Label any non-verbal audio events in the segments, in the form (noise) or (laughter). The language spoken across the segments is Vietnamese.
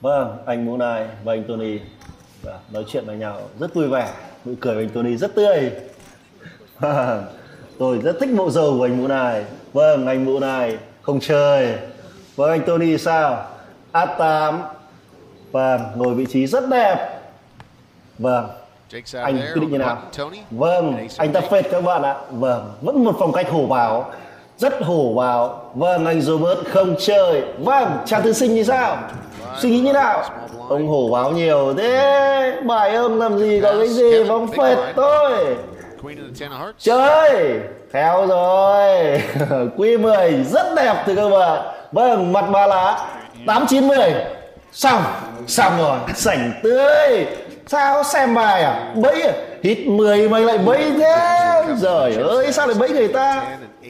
Vâng, anh Munai và anh Tony Dạ, nói chuyện với nhau rất vui vẻ, nụ cười của anh Tony rất tươi. (laughs) Tôi rất thích bộ dầu của anh Munai. Vâng, anh Munai không chơi. Vâng, anh Tony sao? A8. Vâng, ngồi vị trí rất đẹp. Vâng, anh quyết định như nào? Vâng, anh ta phệt các bạn ạ. Vâng, vẫn một phong cách hổ báo. Rất hổ báo. Vâng, anh Robert không chơi. Vâng, chàng thư sinh như sao? Suy nghĩ như nào? Ông hổ báo nhiều thế. Bài ông làm gì có cái gì mà ông phệt tôi. Chơi. Theo rồi. (laughs) Quy 10 rất đẹp thưa các bạn. Vâng, mặt ba lá. 8 9 10. Xong, xong rồi. Sảnh tươi. Sao xem bài à? Bẫy à? Hít 10 mày lại bẫy thế. Giời ơi, sao lại bẫy người ta?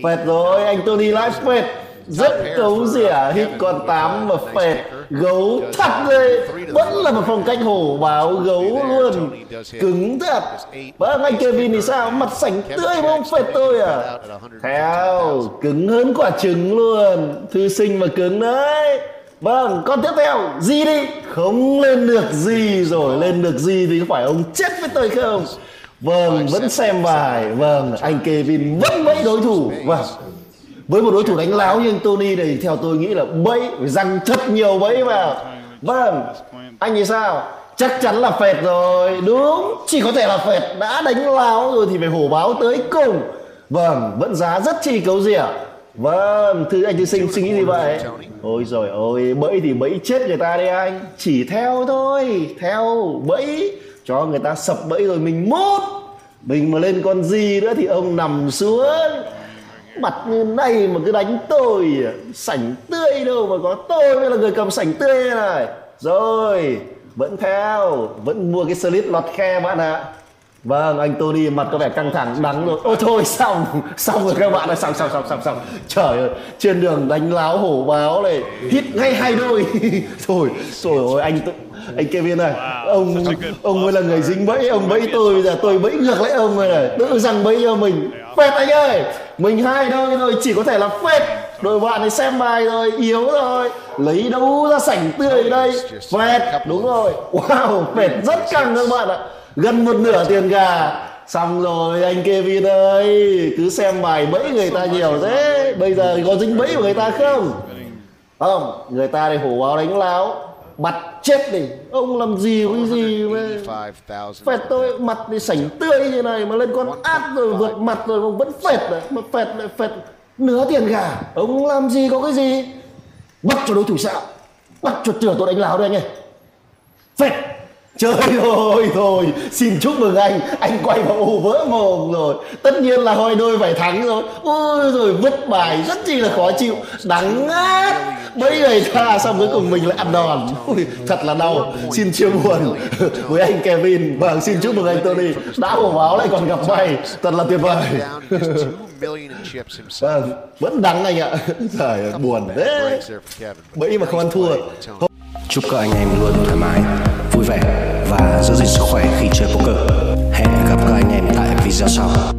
Phệt rồi, anh Tony lại phệt. Rất cấu rỉa, hit con 8 mà phẹt Gấu thật đấy. Vẫn là một phong cách hổ báo gấu luôn. Cứng thật. và anh Kevin thì sao? Mặt sảnh tươi mà ông phệt tôi à? Theo, cứng hơn quả trứng luôn. Thư sinh mà cứng đấy. Vâng, con tiếp theo, gì đi? Không lên được gì rồi, lên được gì thì có phải ông chết với tôi không? Vâng, vẫn xem bài. Vâng, anh Kevin vẫn mấy đối thủ. Vâng, với một đối thủ đánh láo như anh Tony này theo tôi nghĩ là bẫy phải răng thật nhiều bẫy vào. Vâng, anh thì sao? Chắc chắn là phệt rồi, đúng, chỉ có thể là phệt đã đánh láo rồi thì phải hổ báo tới cùng. Vâng, vẫn giá rất chi cấu rỉa. Vâng, thư anh thư sinh suy nghĩ gì vậy? Ôi rồi ôi, bẫy thì bẫy chết người ta đi anh. Chỉ theo thôi, theo bẫy cho người ta sập bẫy rồi mình mốt. Mình mà lên con gì nữa thì ông nằm xuống. Mặt như này mà cứ đánh tôi? À? Sảnh tươi đâu mà có tôi mới là người cầm sảnh tươi này Rồi, Vẫn theo, Vẫn mua cái slip lọt khe bạn ạ Vâng anh Tony mặt có vẻ căng thẳng đắng rồi. Ôi thôi xong. Xong rồi các bạn ơi xong xong xong xong xong. Trời ơi Trên đường đánh láo hổ báo này Hít ngay hai đôi. (laughs) Thôi Trời ơi anh tự- anh Kevin này ông ông mới là người dính bẫy ông bẫy tôi bây giờ tôi bẫy ngược lại ông này này. Tự rằng bẫy cho mình. Phết anh ơi. Mình hai đôi thôi chỉ có thể là phết. Đội bạn ấy xem bài rồi yếu rồi. Lấy đâu ra sảnh tươi đây? Phết đúng rồi. Wow phết rất căng các bạn ạ gần một nửa tiền gà. Xong rồi anh Kevin ơi cứ xem bài bẫy người ta nhiều thế. Bây giờ có dính bẫy của người ta không? Không người ta thì hổ báo đánh láo. Mặt chết đi. Ông làm gì có cái gì mà 85,000. phệt tôi. Mặt thì sảnh tươi như này mà lên con át rồi vượt mặt rồi mà vẫn phệt này mà phệt lại phệt nửa tiền gà. Ông làm gì có cái gì? Bắt cho đối thủ sợ bắt cho chửa tôi đánh láo đây anh ơi. Phệt Trời (laughs) ơi thôi Xin chúc mừng anh. Anh quay vào ồ vỡ mồm rồi. Tất nhiên là hoi đôi phải thắng rồi. Ôi rồi vứt bài rất chi là khó chịu. Đắng ngát. Mấy người ta xong cuối cùng mình lại ăn đòn? Ôi, Thật là đau. Xin chia buồn (laughs) với anh Kevin. Vâng xin chúc mừng anh Tony. Đã cổ báo lại còn gặp may. Thật là tuyệt vời. Down just 2 million in chips (laughs) himself. Vâng Vẫn đắng anh ạ. Trời ơi, buồn Kevin. Bẫy mà không ăn thua. Chúc các anh em luôn thoải mái, vui vẻ và giữ gìn sức khỏe khi chơi poker. Hẹn gặp các anh em tại video sau.